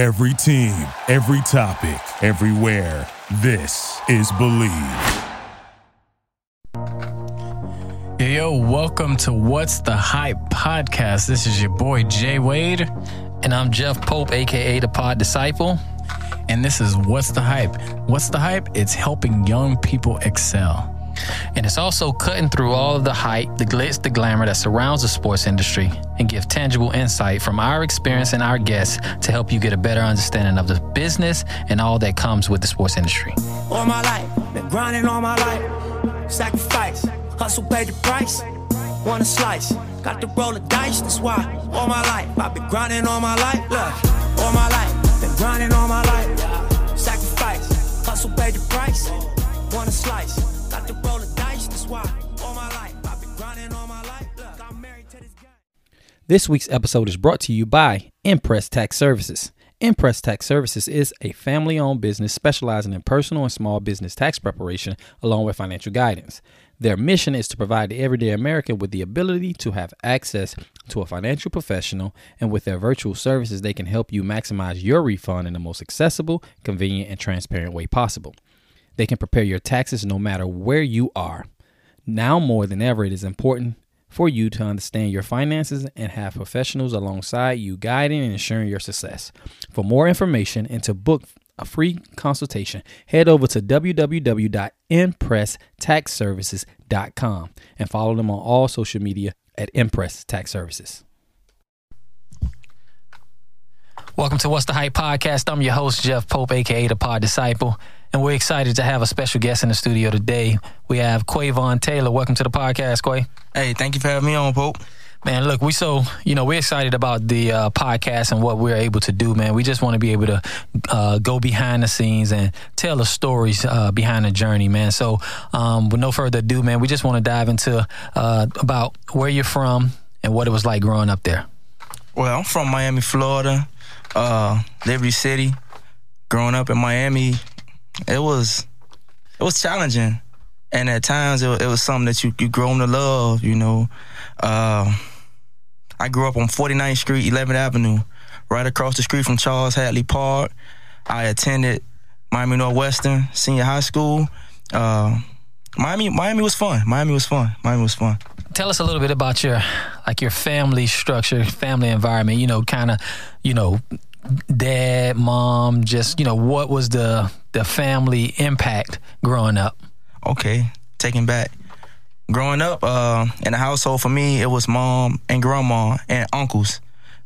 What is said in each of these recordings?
Every team, every topic, everywhere. This is Believe. Yo, yo, welcome to What's the Hype podcast. This is your boy Jay Wade, And I'm Jeff Pope, aka the Pod Disciple. and this is What's the Hype. What's the Hype? It's helping young people excel. And it's also cutting through all of the hype, the glitz, the glamour that surrounds the sports industry and give tangible insight from our experience and our guests to help you get a better understanding of the business and all that comes with the sports industry. all my life. Been grinding all my life. Sacrifice, hustle, pay the price. Want a slice, got to roll the dice. That's why all my life I've been grinding all my life. Look, all my life, been grinding all my life. Sacrifice, hustle, pay the price. Want a slice, got to roll the dice. That's why all my life I've been grinding all my life. Look, I'm married to this guy. This week's episode is brought to you by Impress Tax Services. Impress Tax Services is a family owned business specializing in personal and small business tax preparation along with financial guidance. Their mission is to provide the everyday American with the ability to have access to a financial professional, and with their virtual services, they can help you maximize your refund in the most accessible, convenient, and transparent way possible. They can prepare your taxes no matter where you are. Now more than ever, it is important for you to understand your finances and have professionals alongside you guiding and ensuring your success. For more information and to book a free consultation, head over to www.impresstaxservices.com and follow them on all social media at Impress Tax Services. Welcome to What's the Hype podcast. I'm your host, Jeff Pope, aka the Pod Disciple. And we're excited to have a special guest in the studio today. We have Quavon Taylor. Welcome to the podcast, Quay. Hey, thank you for having me on, Pope. Man, look, we so you know we're excited about the uh, podcast and what we're able to do, man. We just want to be able to uh, go behind the scenes and tell the stories uh, behind the journey, man. So, um, with no further ado, man, we just want to dive into uh, about where you're from and what it was like growing up there. Well, I'm from Miami, Florida, uh, Liberty City. Growing up in Miami, it was it was challenging, and at times it, it was something that you you grown to love. You know, uh, I grew up on 49th Street, 11th Avenue, right across the street from Charles Hadley Park. I attended Miami Northwestern Senior High School. Uh, Miami, Miami was fun. Miami was fun. Miami was fun. Tell us a little bit about your like your family structure, family environment. You know, kind of, you know, dad, mom, just you know, what was the the family impact growing up? Okay, taking back. Growing up uh, in the household for me, it was mom and grandma and uncles.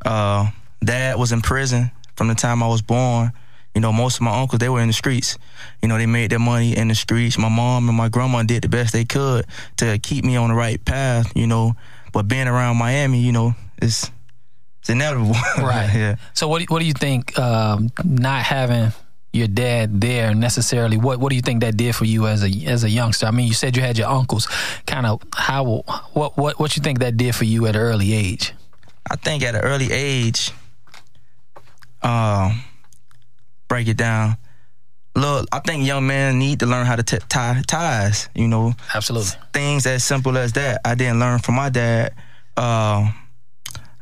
Uh, dad was in prison from the time I was born. You know, most of my uncles they were in the streets. You know, they made their money in the streets. My mom and my grandma did the best they could to keep me on the right path. You know, but being around Miami, you know, it's it's inevitable. Right. yeah. So, what do, what do you think? Um, not having your dad there necessarily. What what do you think that did for you as a as a youngster? I mean, you said you had your uncles. Kind of how what what what you think that did for you at an early age? I think at an early age, um, break it down. Look, I think young men need to learn how to t- tie ties. You know, Absolutely. things as simple as that. I didn't learn from my dad. Uh,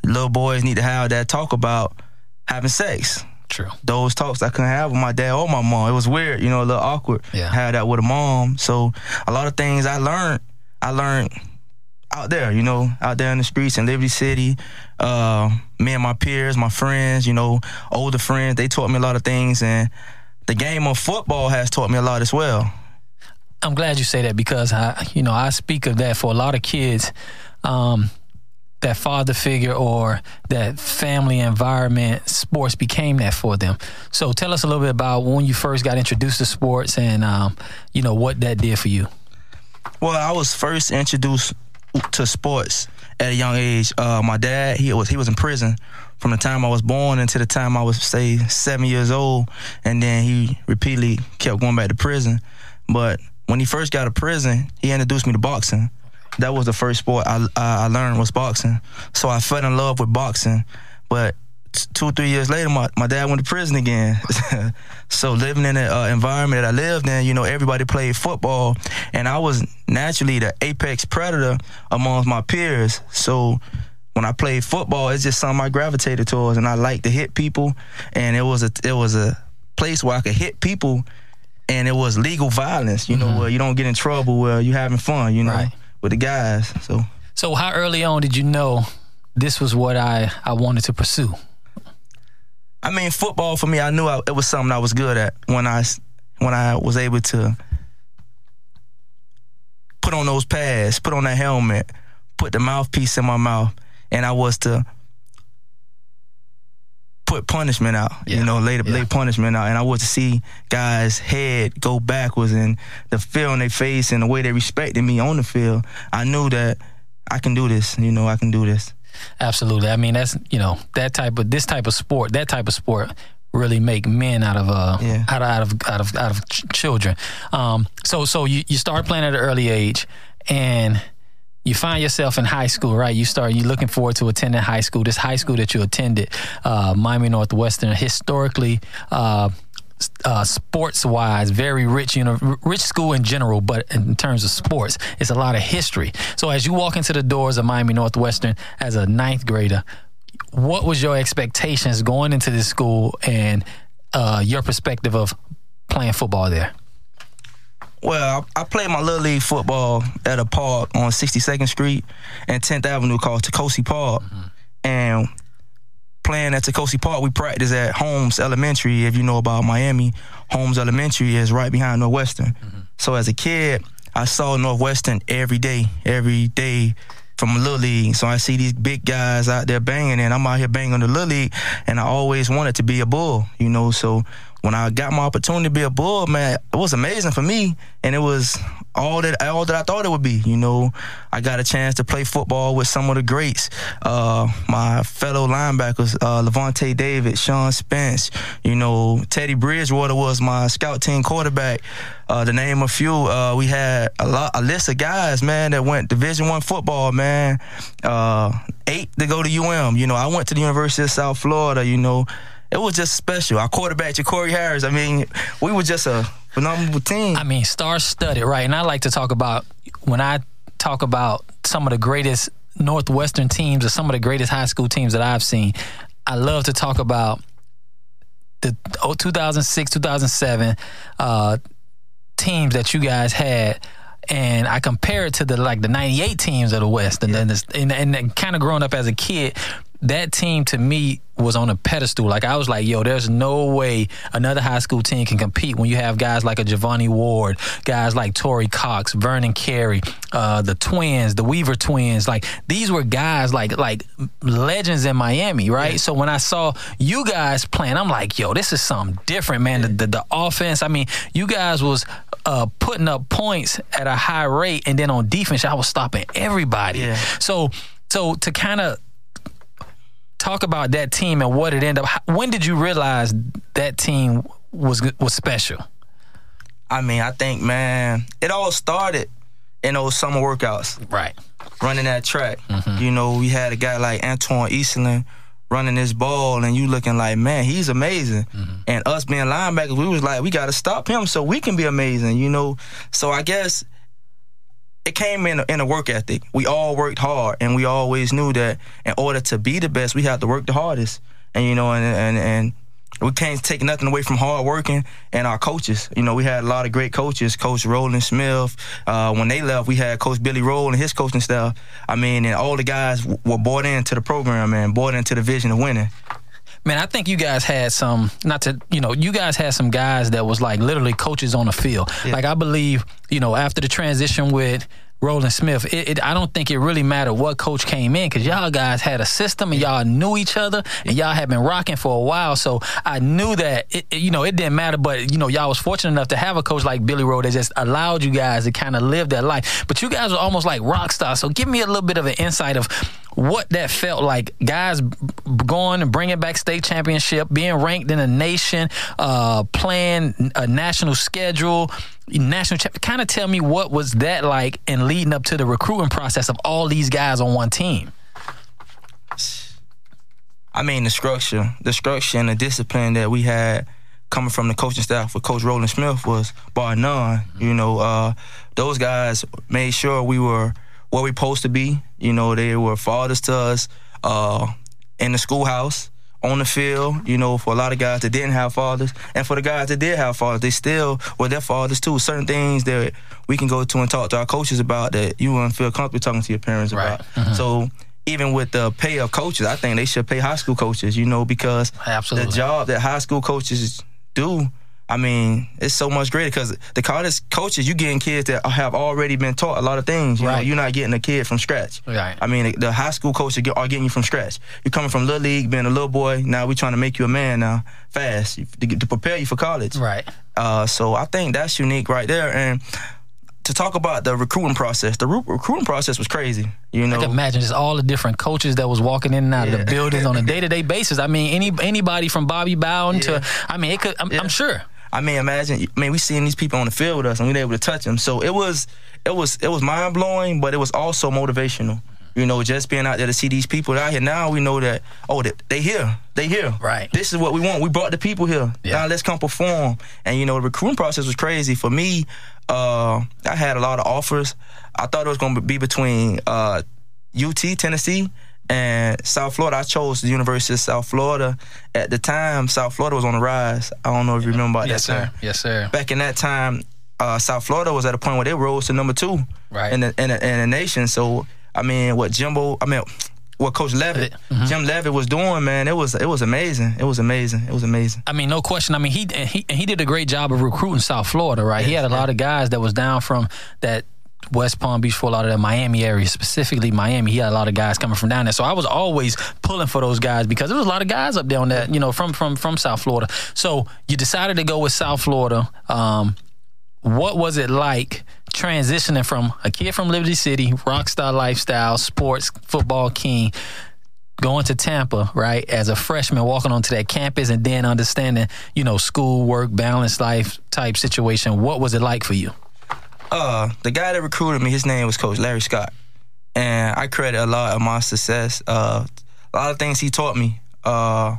little boys need to have that talk about having sex. True. Those talks I couldn't have with my dad or my mom. It was weird, you know, a little awkward. Yeah. Had that with a mom. So a lot of things I learned, I learned out there, you know, out there in the streets in Liberty City. Uh, me and my peers, my friends, you know, older friends, they taught me a lot of things, and the game of football has taught me a lot as well. I'm glad you say that because I, you know, I speak of that for a lot of kids. Um, that father figure or that family environment, sports became that for them. So tell us a little bit about when you first got introduced to sports and, um, you know, what that did for you. Well, I was first introduced to sports at a young age. Uh, my dad, he was he was in prison from the time I was born until the time I was say seven years old, and then he repeatedly kept going back to prison. But when he first got to prison, he introduced me to boxing. That was the first sport I I learned was boxing. So I fell in love with boxing. But two three years later, my, my dad went to prison again. so living in the uh, environment that I lived in, you know, everybody played football, and I was naturally the apex predator amongst my peers. So when I played football, it's just something I gravitated towards, and I liked to hit people. And it was a it was a place where I could hit people, and it was legal violence. You know, where you don't get in trouble, where you having fun. You know, Right. With the guys. So So how early on did you know this was what I, I wanted to pursue? I mean, football for me, I knew I, it was something I was good at when I when I was able to put on those pads, put on that helmet, put the mouthpiece in my mouth, and I was to put punishment out. Yeah. You know, lay the Yeah. lay punishment out, and I was to see guys' head go backwards and the feel on their face and the way they respected me on the field. I knew that I can do this. You know, I can do this. Absolutely. I mean, that's you know that type of this type of sport. That type of sport really make men out of uh Yeah. out of out of out of, out of children. Um, so so you you start playing at an early age, and you find yourself in high school, right? You start you're looking forward to attending high school. This high school that you attended, uh, Miami Northwestern, historically. Uh, uh, sports wise, very rich, you know, rich school in general, but in terms of sports, it's a lot of history. So as you walk into the doors of Miami Northwestern as a ninth grader, what was your expectations going into this school and uh, your perspective of playing football there? Well, I, I played my little league football at a park on 62nd Street and 10th Avenue called Tacolcy Park. Mm-hmm. And playing at Tacolcy Park, we practice at Holmes Elementary. If you know about Miami, Holmes Elementary is right behind Northwestern. Mm-hmm. So as a kid, I saw Northwestern every day, every day from Little League. So I see these big guys out there banging, and I'm out here banging the Little League, and I always wanted to be a Bull, you know. So when I got my opportunity to be a Bull, man, it was amazing for me, and it was all that all that I thought it would be. You know, I got a chance to play football with some of the greats, uh, my fellow linebackers, uh, Lavonte David, Sean Spence. You know, Teddy Bridgewater was my scout team quarterback. Uh, to name a few, uh, we had a lot, a list of guys, man, that went Division One football, man. Uh, eight to go to UM. You know, I went to the University of South Florida. You know, it was just special. Our quarterback, Jacory Harris. I mean, we were just a phenomenal team. I mean, star studded, right? And I like to talk about when I talk about some of the greatest Northwestern teams or some of the greatest high school teams that I've seen. I love to talk about the oh, 2006, 2007 uh, teams that you guys had. And I compare it to the like the '98 teams of the West, and then this, and, and kind of growing up as a kid, that team to me was on a pedestal. Like I was like, yo, there's no way another high school team can compete when you have guys like a Giovanni Ward, guys like Torrey Cox, Vernon Carey, uh, the twins, the Weaver twins. Like these were guys like like legends in Miami, right? So when I saw you guys playing, I'm like, yo, this is something different, man. The, the, the offense, I mean, you guys was uh, putting up points at a high rate, and then on defense, I was stopping everybody. Yeah. So so to kind of talk about that team and what it ended up. When did you realize that team was was special? I mean, I think, man, it all started in those summer workouts, Right. running that track. Mm-hmm. You know, we had a guy like Antoine Eastland running this ball, and you looking like, man, he's amazing. Mm-hmm. And us being linebackers, we was like, we got to stop him so we can be amazing, you know? So I guess it came in a, in a work ethic. We all worked hard, and we always knew that in order to be the best, we had to work the hardest. And you know, and and and we can't take nothing away from hard working and our coaches. You know, we had a lot of great coaches. Coach Roland Smith. Uh, when they left, we had Coach Billy Rolle and his coaching staff. I mean, and all the guys w- were bought into the program, and bought into the vision of winning. Man, I think you guys had some not to you know, you guys had some guys that was like literally coaches on the field. Like I believe, you know, after the transition with Roland Smith, it, it, I don't think it really mattered what coach came in because y'all guys had a system and y'all knew each other and y'all had been rocking for a while. So I knew that it, you know it didn't matter, but you know y'all was fortunate enough to have a coach like Billy Rolle that just allowed you guys to kind of live that life. But you guys were almost like rock stars. So give me a little bit of an insight of what that felt like. Guys going and bringing back state championship, being ranked in the nation, uh, playing a national schedule, national. Cha- kind of tell me what was that like and leading up to the recruiting process of all these guys on one team. I mean, the structure, the structure and the discipline that we had coming from the coaching staff with Coach Roland Smith was bar none. You know, uh, those guys made sure we were where we supposed to be. You know, they were fathers to us. uh, in the schoolhouse, on the field, you know, for a lot of guys that didn't have fathers, and for the guys that did have fathers, they still were their fathers too. Certain things that we can go to and talk to our coaches about that you wouldn't feel comfortable talking to your parents Right. about. Mm-hmm. So even with the pay of coaches, I think they should pay high school coaches, you know, because Absolutely. the job that high school coaches do, I mean, it's so much greater because the college coaches, you getting kids that have already been taught a lot of things. You know, Right. you're not getting a kid from scratch. Right. I mean, the high school coaches are getting you from scratch. You're coming from little league, being a little boy. Now we're trying to make you a man now, fast, to, to prepare you for college. Right. Uh, so I think that's unique right there. And to talk about the recruiting process, the re- recruiting process was crazy. You know, I can imagine just all the different coaches that was walking in and out of the buildings on a day to day basis. I mean, any anybody from Bobby Bowden Yeah. to I mean, it could. I'm, Yeah. I'm sure. I mean, imagine. I mean, we seeing these people on the field with us, and we were able to touch them. So it was, it was, it was mind blowing, but it was also motivational. You know, just being out there to see these people out here. Now we know that oh, they, they here, they here. Right. This is what we want. We brought the people here. Yeah. Now let's come perform. And you know, the recruiting process was crazy for me. Uh, I had a lot of offers. I thought it was going to be between uh, UT Tennessee and South Florida. I chose the University of South Florida. At the time, South Florida was on the rise. I don't know if you remember about Yes, that sir. time. Yes, sir. Back in that time, uh, South Florida was at a point where they rose to number two Right. in the in the, in the nation. So I mean, what Jimbo, I mean, what Coach Leavitt, Mm-hmm. Jim Leavitt was doing, man, it was it was amazing. It was amazing. It was amazing. I mean, no question. I mean, he he he did a great job of recruiting South Florida, right? he had a lot of guys that was down from that West Palm Beach, Fort Lauderdale, Miami area, specifically Miami. He had a lot of guys coming from down there, so I was always pulling for those guys because there was a lot of guys up there you know, from from from South Florida. So you decided to go with South Florida. Um, what was it like transitioning from a kid from Liberty City, rock star lifestyle, sports, football king, going to Tampa, right, as a freshman, walking onto that campus and then understanding, you know, school, work, balanced life type situation? What was it like for you? Uh, the guy that recruited me, his name was Coach Larry Scott, and I credit a lot of my success. Uh, a lot of things he taught me. Uh,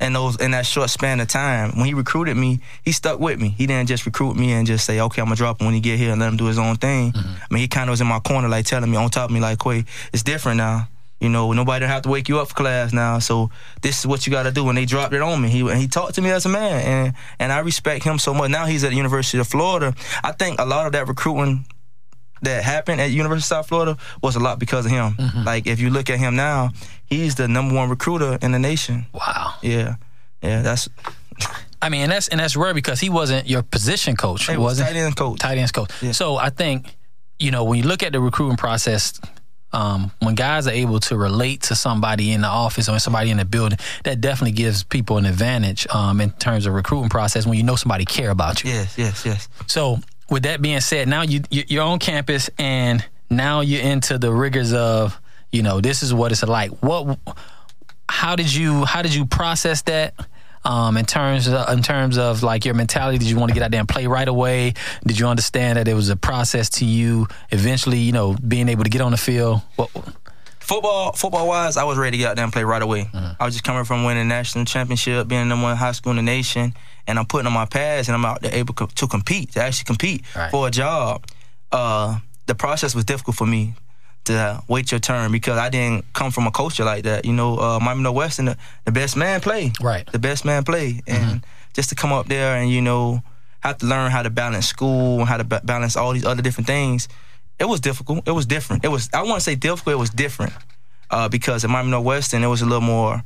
in those in that short span of time, when he recruited me, he stuck with me. He didn't just recruit me and just say, "Okay, I'm gonna drop him when he get here and let him do his own thing." I mean, he kind of was in my corner, like telling me on top of me, like, "Quay, it's different now." You know, nobody don't have to wake you up for class now. So this is what you got to do. And they dropped it on me. He and he talked to me as a man, and and I respect him so much. Now he's at the University of Florida. I think a lot of that recruiting that happened at University of South Florida was a lot because of him. Mm-hmm. Like if you look at him now, he's the number one recruiter in the nation. Wow. Yeah, yeah, that's I mean, and that's and that's rare because he wasn't your position coach, He was wasn't tight end coach. Tight ends coach. Yeah. So I think, you know, when you look at the recruiting process, um, when guys are able to relate to somebody in the office or somebody in the building, that definitely gives people an advantage um, in terms of recruiting process when you know somebody care about you. yes, yes, yes. So with that being said, now you you- you're on campus and now you're into the rigors of you know this is what it's like. What how did you how did you process that? Um, in terms of, in terms of like your mentality, did you want to get out there and play right away? Did you understand that it was a process to you eventually, you know, being able to get on the field? What, Football, football wise, I was ready to get out there and play right away. I was just coming from winning national championship, being number one high school in the nation, and I'm putting on my pads and I'm out there able to compete, to actually compete Right. for a job. Uh, the process was difficult for me to wait your turn because I didn't come from a culture like that. You know, uh, Miami Northwestern, the, the best man play. Right. The best man play. And just to come up there and, you know, have to learn how to balance school and how to ba- balance all these other different things. It was difficult. It was different. It was I wouldn't say difficult, it was different. Uh, because at Miami Northwestern it was a little more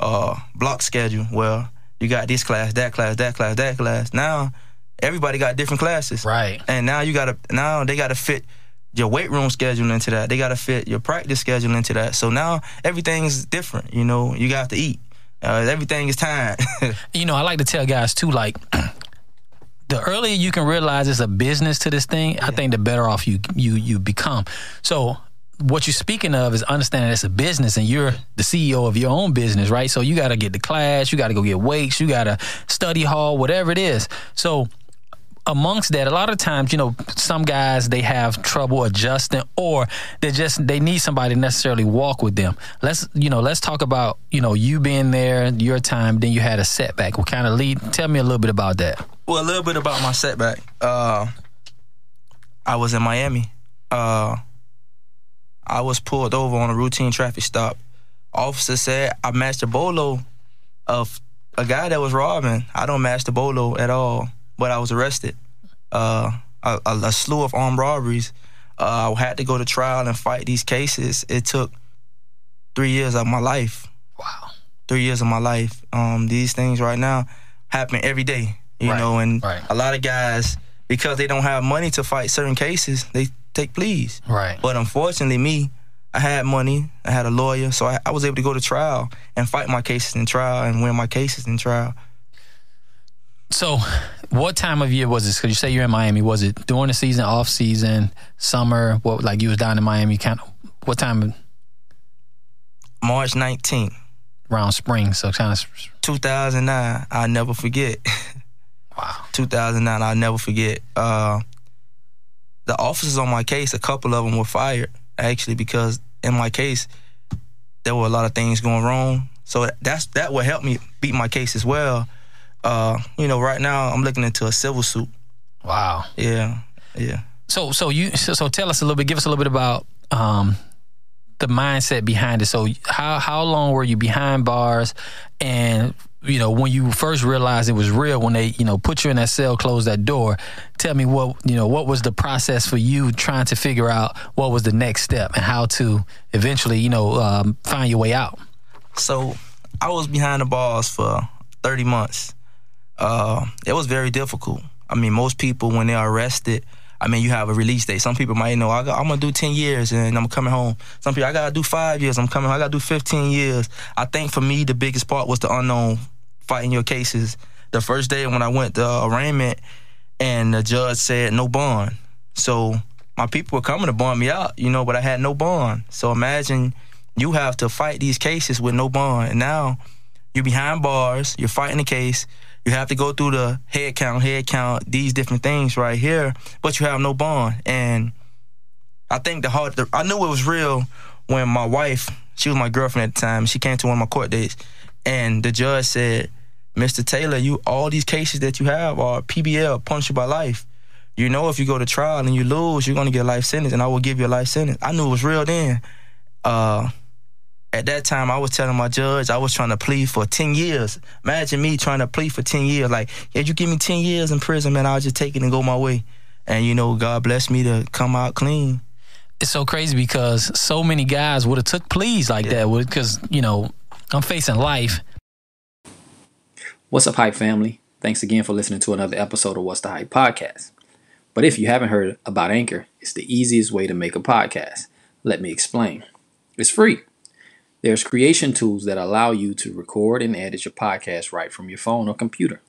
uh, block schedule where you got this class, that class, that class, that class. Now everybody got different classes. Right. And now you gotta now they gotta fit your weight room schedule into that. They gotta fit your practice schedule into that. So now everything's different. You know, you got to eat. Uh, everything is time. you know, I like to tell guys too, like the earlier you can realize it's a business to this thing, I think the better off you you you become. So what you're speaking of is understanding it's a business and you're the CEO of your own business, right? So you got to get the class, you got to go get weights, you got to study hall, whatever it is. So amongst that, a lot of times, you know, some guys they have trouble adjusting, or they just they need somebody to necessarily walk with them. Let's you know, let's talk about you know you being there, your time. Then you had a setback. What kind of lead? Tell me a little bit about that. Well, a little bit about my setback. Uh, I was in Miami. Uh, I was pulled over on a routine traffic stop officer said I matched the bolo of a guy that was robbing. I don't match the bolo at all, but I was arrested. Uh, a, a, slew of armed robberies. Uh, I had to go to trial and fight these cases. It took three years of my life. Wow. Three years of my life. Um, these things right now happen every day, you Right, know, and right. a lot of guys, because they don't have money to fight certain cases, they take pleas. Right. But unfortunately, me, I had money, I had a lawyer, so I, I was able to go to trial and fight my cases in trial and win my cases in trial. So, what time of year was this? Because you say you're in Miami. Was it during the season, off season, summer? What like you was down in Miami? Kind of what time? March 19th, Around spring, so kind of 2009, I'll never forget. wow. 2009, I'll never forget. Uh, the officers on my case, a couple of them were fired, actually, because in my case, there were a lot of things going wrong. So that's that would help me beat my case as well. Uh, you know, right now I'm looking into a civil suit. Wow. Yeah, yeah. So so you so, so tell us a little bit. Give us a little bit about um, the mindset behind it. So how how long were you behind bars, and you know when you first realized it was real when they you know put you in that cell, closed that door. Tell me what you know what was the process for you trying to figure out what was the next step and how to eventually you know um, find your way out. So I was behind the bars for 30 months. Uh, it was very difficult. I mean, most people when they're arrested, I mean, you have a release date. Some people might know I I'm gonna do 10 years and I'm coming home. Some people I gotta do five years. I'm coming. I gotta do 15 years. I think for me the biggest part was the unknown, fighting your cases. The first day when I went to arraignment, and the judge said no bond. So my people were coming to bond me out, you know, but I had no bond. So imagine you have to fight these cases with no bond. And now you're behind bars, you're fighting the case, you have to go through the head count, head count, these different things right here, but you have no bond. And I think the hard, the, I knew it was real when my wife, she was my girlfriend at the time, she came to one of my court dates, and the judge said, Mr. Taylor, you all these cases that you have are PBL, punishable by life. You know, if you go to trial and you lose, you're gonna get a life sentence, and I will give you a life sentence. I knew it was real then. Uh, at that time, I was telling my judge I was trying to plead for 10 years. Imagine me trying to plead for 10 years. Like, yeah, you give me 10 years in prison, man, I'll just take it and go my way. And, you know, God blessed me to come out clean. It's so crazy because so many guys would have took pleas like that because you know I'm facing life What's up, Hype family? Thanks again for listening to another episode of What's the Hype podcast. But if you haven't heard about Anchor, it's the easiest way to make a podcast. Let me explain. It's free. There's creation tools that allow you to record and edit your podcast right from your phone or computer.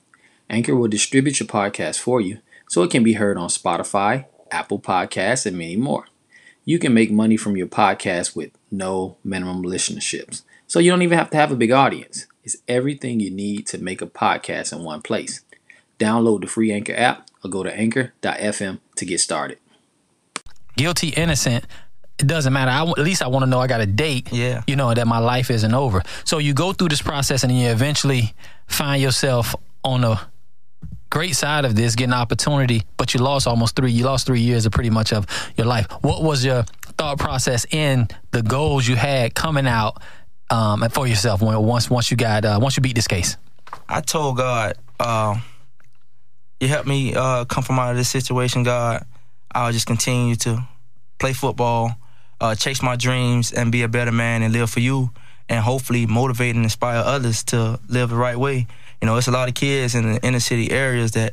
Anchor will distribute your podcast for you so it can be heard on Spotify, Apple Podcasts, and many more. You can make money from your podcast with no minimum listenerships. So you don't even have to have a big audience. It's everything you need to make a podcast in one place. Download the free Anchor app or go to anchor.fm to get started. guilty, innocent, it doesn't matter. I, at least I want to know I got a date. Yeah. You know that my life isn't over. So you go through this process and then you eventually find yourself on a great side of this, getting opportunity, but you lost almost three. You lost three years of pretty much of your life. What was your thought process in the goals you had coming out um, for yourself when once once you got uh, once you beat this case? I told God, uh, you help me uh, come from out of this situation, God. I'll just continue to play football, uh, chase my dreams, and be a better man and live for you, and hopefully motivate and inspire others to live the right way. You know, it's a lot of kids in the inner city areas that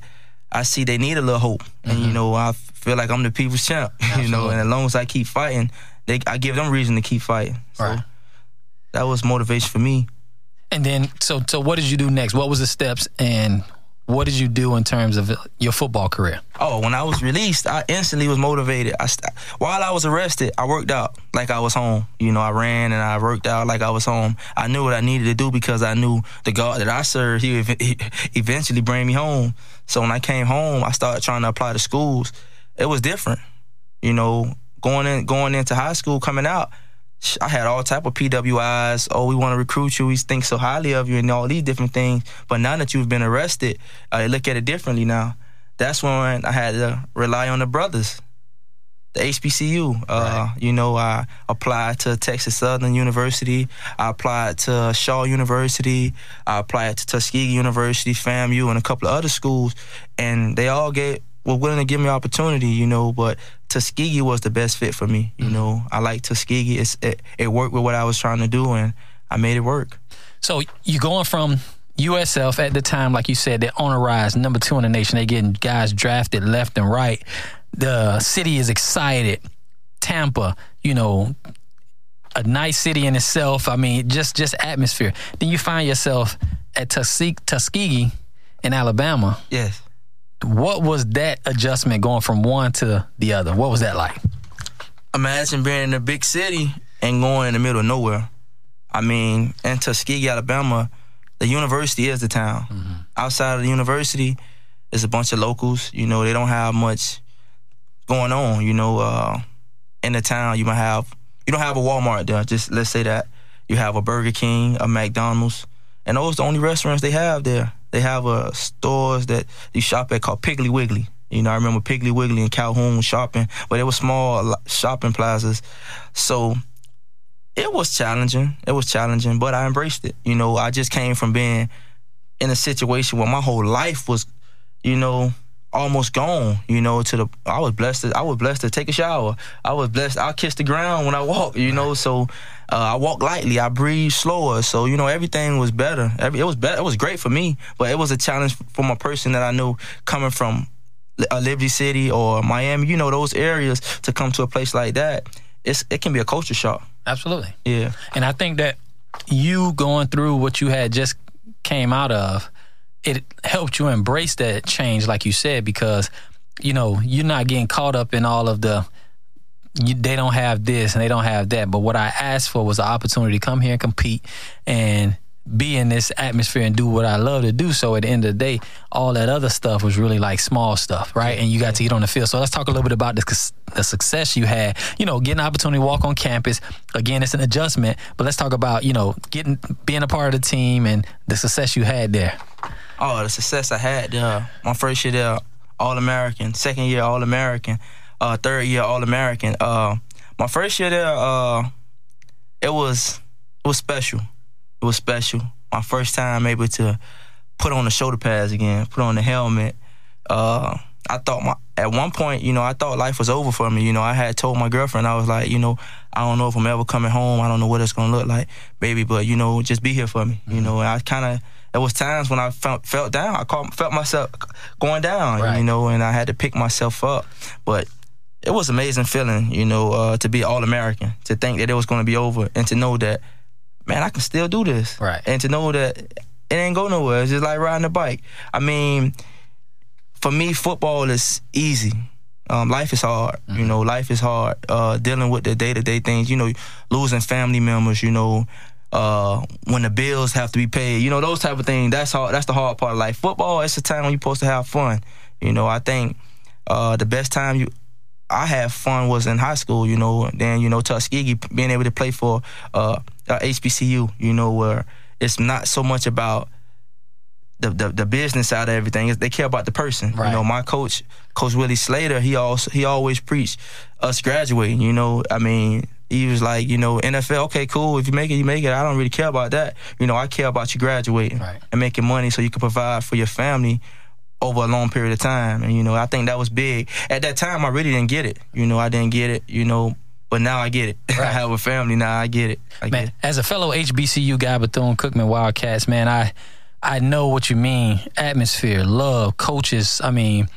I see they need a little hope, and you know, I feel like I'm the people's champ. You know, and as long as I keep fighting, they I give them reason to keep fighting. So Right. that was motivation for me. And then, so so what did you do next? What was the steps and what did you do in terms of your football career? Oh, when I was released, I instantly was motivated. I st- while I was arrested, I worked out like I was home. You know, I ran and I worked out like I was home. I knew what I needed to do because I knew the God that I served. He, would ev- eventually bring me home. So when I came home, I started trying to apply to schools. It was different. You know, going in, going into high school, coming out. I had all type of PWIs. Oh, we want to recruit you. We think so highly of you, and all these different things. But now that you've been arrested, uh, they look at it differently now. That's when I had to rely on the brothers. the HBCU. Uh, You know, I applied to Texas Southern University. I applied to Shaw University. I applied to Tuskegee University, FAMU, and a couple of other schools, and they all get were willing to give me opportunity. You know, but Tuskegee was the best fit for me. You mm-hmm. know, I like Tuskegee. It's, it it worked with what I was trying to do, and I made it work. So you're going from USF at the time, like you said, they're on a rise, number two in the nation. They're getting guys drafted left and right. The city is excited. Tampa, you know, a nice city in itself. I mean, just just atmosphere. Then you find yourself at Tuskegee, Tuskegee in Alabama. Yes. What was that adjustment going from one to the other? What was that like? Imagine being in a big city and going in the middle of nowhere. I mean, in Tuskegee, Alabama, the university is the town. Outside of the university, there's a bunch of locals. You know, they don't have much going on. You know, uh, in the town, you might have you don't have a Walmart there. Just let's say that you have a Burger King, a McDonald's, and those are the only restaurants they have there. They have uh, stores that you shop at called Piggly Wiggly. You know, I remember Piggly Wiggly and Calhoun shopping, but it was small shopping plazas. So it was challenging. It was challenging, but I embraced it. You know, I just came from being in a situation where my whole life was, you know, almost gone. You know, to the I was blessed. To, I was blessed to take a shower. I was blessed. I kiss the ground when I walk. You know, so uh, I walk lightly. I breathe slower. So you know, everything was better. Every, it was better. It was great for me, but it was a challenge for my person that I knew coming from uh, Liberty City or Miami. You know, those areas to come to a place like that. It's it can be a culture shock. Absolutely. Yeah. And I think that you going through what you had just came out of, it helped you embrace that change, like you said, because you know you're not getting caught up in all of the. You, they don't have this and they don't have that. But what I asked for was the opportunity to come here and compete and be in this atmosphere and do what I love to do. So at the end of the day, all that other stuff was really like small stuff, right? And you got to get on the field. So let's talk a little bit about the, the success you had. You know, getting opportunity to walk on campus. Again, it's an adjustment, but let's talk about you know getting being a part of the team and the success you had there. Oh, the success I had there. My first year there, All American. Second year, All American. Uh, third year, All American. Uh, my first year there, uh, it was it was special. It was special. My first time able to put on the shoulder pads again, put on the helmet. Uh, I thought my at one point, you know, I thought life was over for me. You know, I had told my girlfriend, I was like, you know, I don't know if I'm ever coming home. I don't know what it's gonna look like, baby, but you know, just be here for me. You know, and I kind of there was times when I felt felt down. I caught, felt myself going down, Right. you know, and I had to pick myself up. But it was amazing feeling, you know, uh, to be all American, to think that it was going to be over, and to know that, man, I can still do this, Right. And to know that it ain't go nowhere. It's just like riding a bike. I mean, for me, football is easy. Um, life is hard. You know, life is hard. Uh, dealing with the day to day things. You know, losing family members. You know, uh, when the bills have to be paid. You know, those type of things. That's hard. That's the hard part of life. Football, it's the time when you're supposed to have fun. You know, I think uh, the best time you I had fun was in high school, you know. and Then you know Tuskegee being able to play for uh, uh, HBCU, you know, where it's not so much about the, the the business side of everything. They care about the person. Right. You know, my coach, Coach Willie Slater, he also he always preached us graduating. You know, I mean. He was like, you know, NFL, okay, cool. If you make it, you make it. I don't really care about that. You know, I care about you graduating Right. and making money so you can provide for your family over a long period of time. And you know, I think that was big. At that time, I really didn't get it. You know, I didn't get it. You know, but now I get it. I have a family now. I get it. I get man, it. as a fellow HBCU guy, Bethune Cookman Wildcats, man, I I know what you mean. Atmosphere, love, coaches. I mean,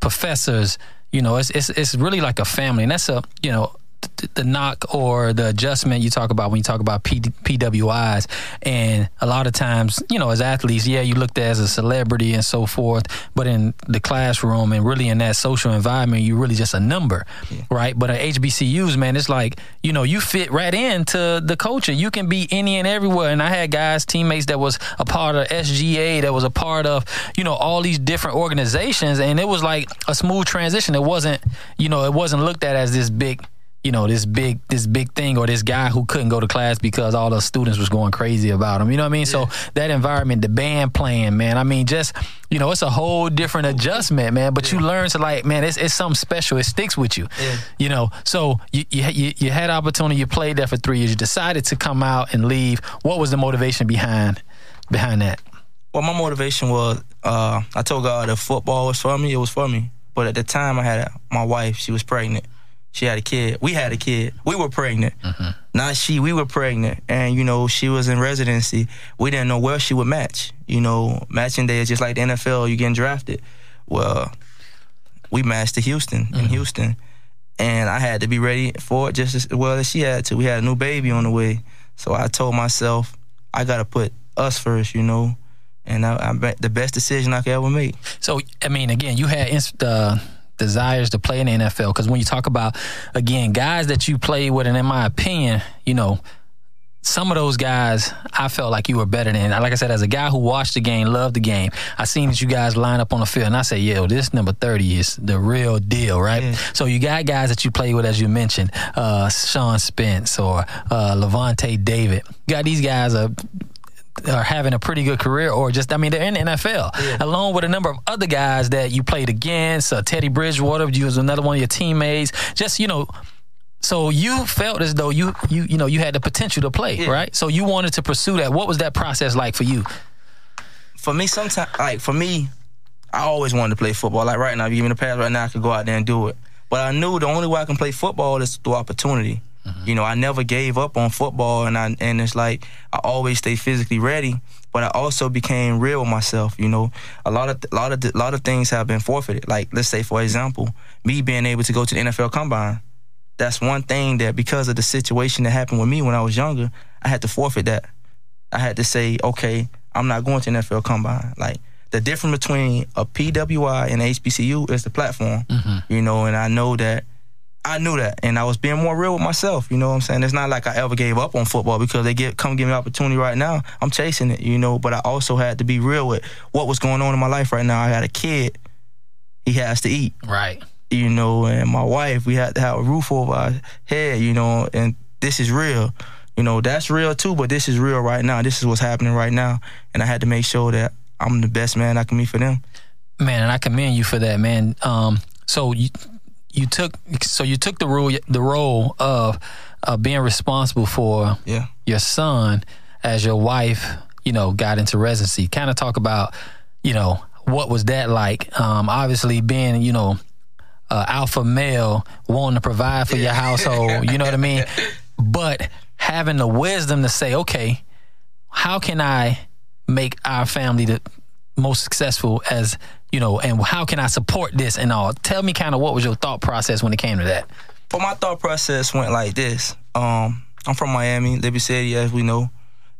professors. You know, it's it's it's really like a family, and that's a you know. Th- The knock or the adjustment you talk about when you talk about P, PWIs, and a lot of times, you know, as athletes, yeah, you looked at as a celebrity and so forth, but in the classroom and really in that social environment, you're really just a number, right? But at HBCUs, man, it's like you know you fit right into the culture. You can be any and everywhere. And I had guys, teammates that was a part of SGA, that was a part of you know all these different organizations, and it was like a smooth transition. It wasn't you know it wasn't looked at as this big you know this big this big thing or this guy who couldn't go to class because all the students was going crazy about him. You know what I mean? So that environment, the band playing, man. I mean, just you know, it's a whole different adjustment, man. But you learn to like, man, it's it's something special. It sticks with you. Yeah. You know, so you, you you you had opportunity. You played there for three years. You decided to come out and leave. What was the motivation behind behind that? Well, my motivation was uh, I told God if football was for me, it was for me. But at the time, I had my wife. She was pregnant. She had a kid. We had a kid. We were pregnant. Not she. We were pregnant, and you know she was in residency. We didn't know where she would match. You know, matching day is just like the NFL. You getting drafted. Well, we matched to Houston in Houston, and I had to be ready for it just as well as she had to. We had a new baby on the way, so I told myself I got to put us first. You know, and I, I the best decision I could ever make. So, I mean, again, you had inst- uh, desires to play in the NFL because when you talk about, again, guys that you played with, and in my opinion, you know, some of those guys, I felt like you were better than. Like I said, as a guy who watched the game, loved the game, I seen that you guys line up on the field, and I say, "Yo, this number thirty is the real deal, right?" So you got guys that you played with, as you mentioned, uh, Sean Spence or uh, Lavonte David. You got these guys are are having a pretty good career, or just I mean they're in the NFL, along with a number of other guys that you played against. Uh, Teddy Bridgewater, you was another one of your teammates. Just you know. So you felt as though you you you know you had the potential to play, right? So you wanted to pursue that. What was that process like for you? for me, sometimes like for me, I always wanted to play football. Like right now, if you give me the pass right now, I could go out there and do it. But I knew the only way I can play football is through opportunity. Mm-hmm. You know, I never gave up on football, and I and it's like I always stay physically ready. But I also became real with myself. You know, a lot of a lot of a lot of things have been forfeited. Like let's say, for example, me being able to go to the NFL Combine. That's one thing that because of the situation that happened with me when I was younger, I had to forfeit that. I had to say, okay, I'm not going to NFL Combine. Like the difference between a PWI and HBCU is the platform, mm-hmm. you know, and I know that. I knew that, and I was being more real with myself. You know what I'm saying? It's not like I ever gave up on football because they get come give me opportunity right now. I'm chasing it, you know. But I also had to be real with what was going on in my life right now. I had a kid; he has to eat Right. you know, and my wife, we had to have a roof over our head, you know, and this is real. You know, that's real too, but this is real right now. This is what's happening right now. And I had to make sure that I'm the best man I can be for them. Man, and I commend you for that, man. Um, so you you took so you took the role the role of uh, being responsible for Yeah. your son as your wife, you know, got into residency. Kind of talk about, you know, what was that like? Um, obviously, being you know, uh, alpha male, wanting to provide for your household. You know what I mean? But having the wisdom to say, okay, how can I make our family the most successful as you know, and how can I support this and all? Tell me kind of what was your thought process when it came to that. But my thought process went like this. Um, I'm from Miami, Liberty City, as we know,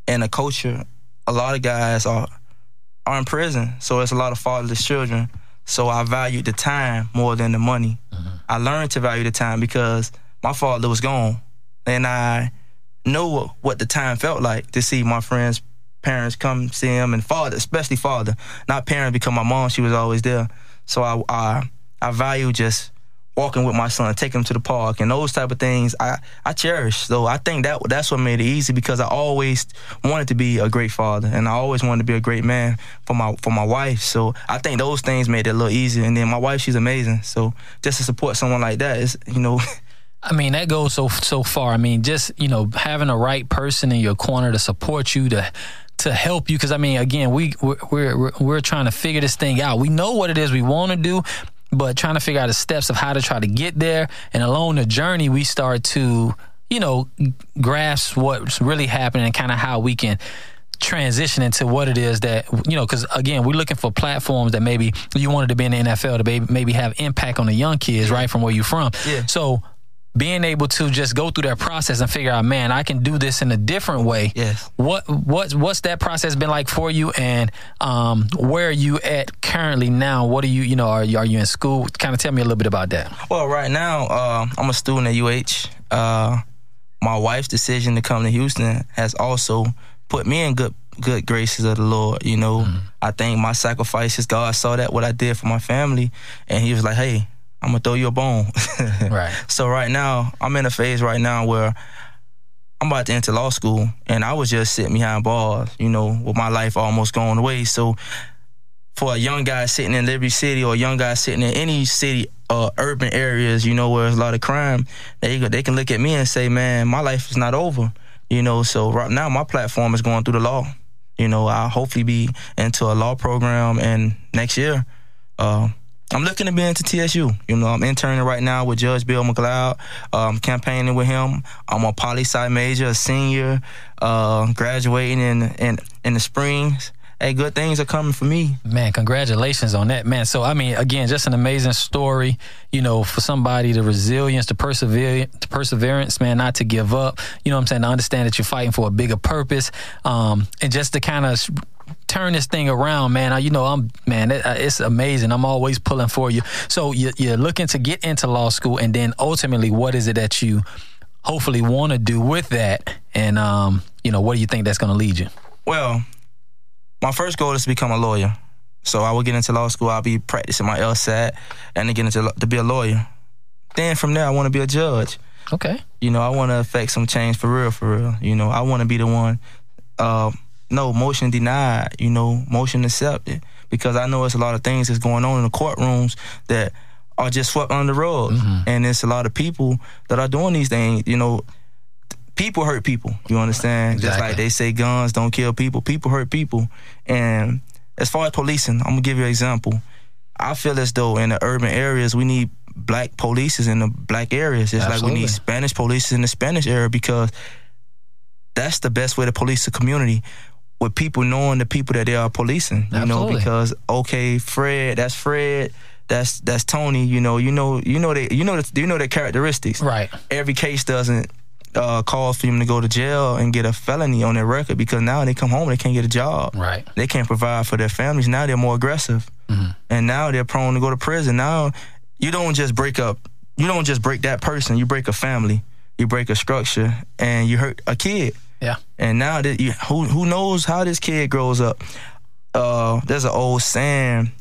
and the culture. A lot of guys are are in prison, so it's a lot of fatherless children. So I valued the time more than the money. I learned to value the time because my father was gone, and I know what the time felt like to see my friends' parents come see him, and father, especially father, not parents, because my mom she was always there. So I I, I value just walking with my son, taking him to the park, and those type of things I, I cherish. So I think that that's what made it easy because I always wanted to be a great father, and I always wanted to be a great man for my for my wife. So I think those things made it a little easier. And then my wife, she's amazing. So just to support someone like that is, you know, I mean, that goes so so far. I mean, just you know, having the right person in your corner to support you to to help you. Because I mean, again, we we're, we're we're trying to figure this thing out. We know what it is we want to do, but trying to figure out the steps of how to try to get there. And along the journey, we start to you know grasp what's really happening and kind of how we can transition into what it is that you know because again we're looking for platforms that maybe you wanted to be in the nfl to maybe, maybe have impact on the young kids right from where you're from Yeah. so being able to just go through that process and figure out man i can do this in a different way. Yes. what what's what's that process been like for you? And um where are you at currently now? What are you you know are you, are you in school? Kind of tell me a little bit about that. Well, right now, uh, I'm a student at UH. Uh, my wife's decision to come to Houston has also put me in good good graces of the Lord. You know, I think my sacrifices, God saw that what I did for my family, and He was like, "Hey, I'm gonna throw you a bone. Right. So right now, I'm in a phase right now where I'm about to enter law school, and I was just sitting behind bars, you know, with my life almost going away. So for a young guy sitting in Liberty City or a young guy sitting in any city uh, urban areas, you know, where there's a lot of crime, they they can look at me and say, "Man, my life is not over." You know, so right now my platform is going through the law. You know, I'll hopefully be into a law program, and next year, uh, I'm looking to be into TSU. You know, I'm interning right now with Judge Bill McLeod. I'm campaigning with him. I'm a poli sci major, a senior, uh, graduating in in in the springs hey, good things are coming for me. Man, congratulations on that, man. So, I mean, again, just an amazing story, you know, for somebody, the resilience, the persevere, the perseverance, man, not to give up, you know what I'm saying, to understand that you're fighting for a bigger purpose, um, and just to kind of turn this thing around, man. You know, I'm man, uh, it's amazing. I'm always pulling for you. So you're looking to get into law school, and then ultimately, what is it that you hopefully want to do with that? And um, you know, what do you think that's going to lead you? Well, my first goal is to become a lawyer. So I will get into law school. I'll be practicing my LSAT and then get into to be a lawyer. Then from there, I want to be a judge. Okay. You know, I want to affect some change for real, for real. You know, I want to be the one. Uh, no motion denied. You know, motion accepted because I know it's a lot of things that's going on in the courtrooms that are just swept under the rug, mm-hmm. and it's a lot of people that are doing these things. You know, people hurt people. You understand? Exactly. Just like they say guns don't kill people. People hurt people. And as far as policing, I'm gonna give you an example. I feel as though in the urban areas we need black polices in the black areas. It's Absolutely. like we need Spanish police in the Spanish area because that's the best way to police the community with people knowing the people that they are policing. You Absolutely. know, because okay, Fred, that's Fred that's that's Tony. You know, you know, you know they, you know, the, you know their characteristics. Right. Every case doesn't uh, cause for them to go to jail and get a felony on their record because now they come home they can't get a job. Right. They can't provide for their families. Now they're more aggressive. Mm-hmm. And now they're prone to go to prison. Now you don't just break up, you don't just break that person, you break a family, you break a structure, and you hurt a kid. Yeah. And now that you, who who knows how this kid grows up? Uh, there's an old saying: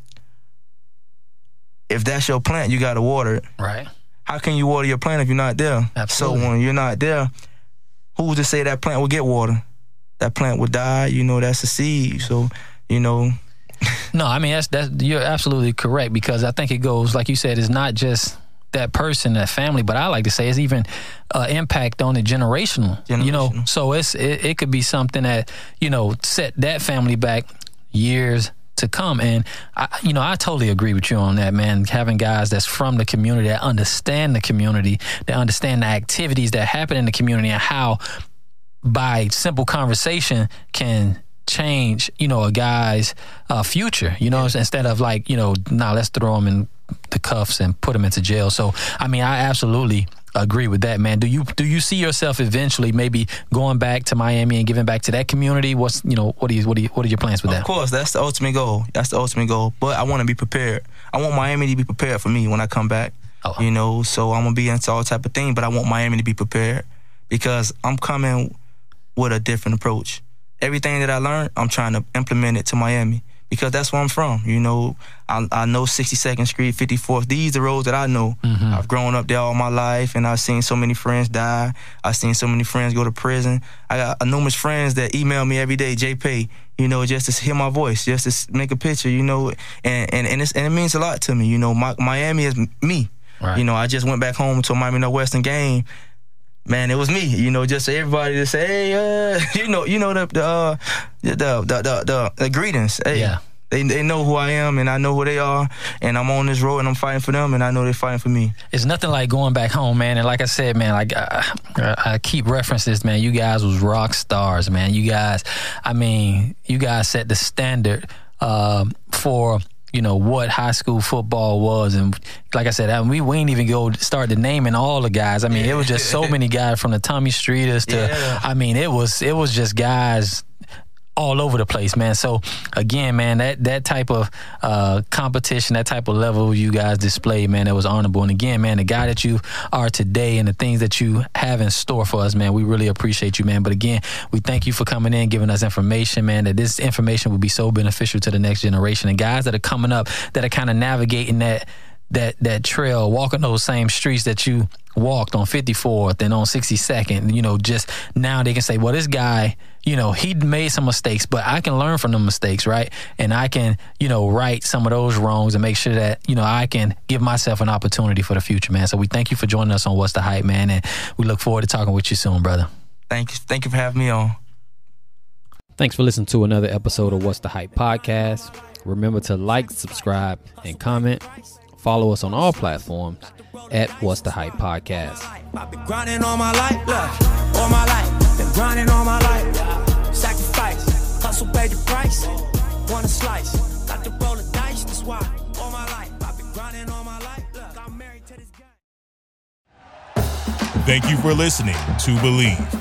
if that's your plant, you got to water it. Right how can you water your plant if you're not there? Absolutely. So when you're not there, who's to say that plant will get water? That plant will die. You know, that's a seed. So, you know. no, I mean that's that's you're absolutely correct because I think it goes like you said. It's not just that person, that family, but I like to say it's even uh, impact on the generational, generational. You know, so it's it, it could be something that you know set that family back years to come. And I, you know, I totally agree with you on that, man. Having guys that's from the community that understand the community, that understand the activities that happen in the community, and how by simple conversation can change, you know, a guy's uh, future. You know, instead of like, you know, nah, let's throw him in the cuffs and put him into jail. So, I mean, I absolutely agree with that, man. Do you do you see yourself eventually maybe going back to Miami and giving back to that community? What's you know what are you, what are you, what are your plans with that? Of course, that's the ultimate goal. That's the ultimate goal. But I want to be prepared. I want Miami to be prepared for me when I come back. Oh. You know, so I'm gonna be into all type of things, but I want Miami to be prepared because I'm coming with a different approach. Everything that I learned, I'm trying to implement it to Miami because that's where I'm from. You know, I, I know 62nd Street, 54th. These are roads that I know. Mm-hmm. I've grown up there all my life, and I've seen so many friends die. I've seen so many friends go to prison. I got numerous friends that email me every day, JP, you know, just to hear my voice, just to make a picture, you know, and and and, and it means a lot to me. You know, my, Miami is me. Right. You know, I just went back home to a Miami Northwestern game man, it was me. You know, just everybody to say, hey, uh, you know, you know the the uh, the, the, the, the, the greetings. Hey, yeah. They, they know who I am and I know who they are and I'm on this road and I'm fighting for them and I know they're fighting for me. It's nothing like going back home, man. And like I said, man, like I, I keep referencing this, man. You guys was rock stars, man. You guys, I mean, you guys set the standard uh, for you know what high school football was, and like I said, I mean, we we ain't even go start the naming all the guys. I mean, it was just so many guys from the Tommy Streeters to, yeah. I mean, it was it was just guys all over the place, man. So again, man, that that type of uh, competition, that type of level you guys displayed, man, that was honorable. And again, man, the guy that you are today and the things that you have in store for us, man, we really appreciate you, man. But again, we thank you for coming in, giving us information, man. That this information will be so beneficial to the next generation and guys that are coming up that are kind of navigating that that that trail, walking those same streets that you walked on 54th and on 62nd, you know, just now they can say, well, this guy, you know, he made some mistakes, but I can learn from the mistakes, right? And I can, you know, right some of those wrongs and make sure that, you know, I can give myself an opportunity for the future, man. So we thank you for joining us on What's the Hype, man. And we look forward to talking with you soon, brother. Thank you. Thank you for having me on. Thanks for listening to another episode of What's the Hype podcast. Remember to like, subscribe, and comment. Follow us on all platforms at What's the Hype podcast. I've been grinding all my life, look, all my life. Been grinding all my life. Sacrifice, hustle, pay the price. Want a slice, got to roll the dice. That's why all my life I've been grinding all my life. Look, I'm married to this guy. Thank you for listening to Bleav.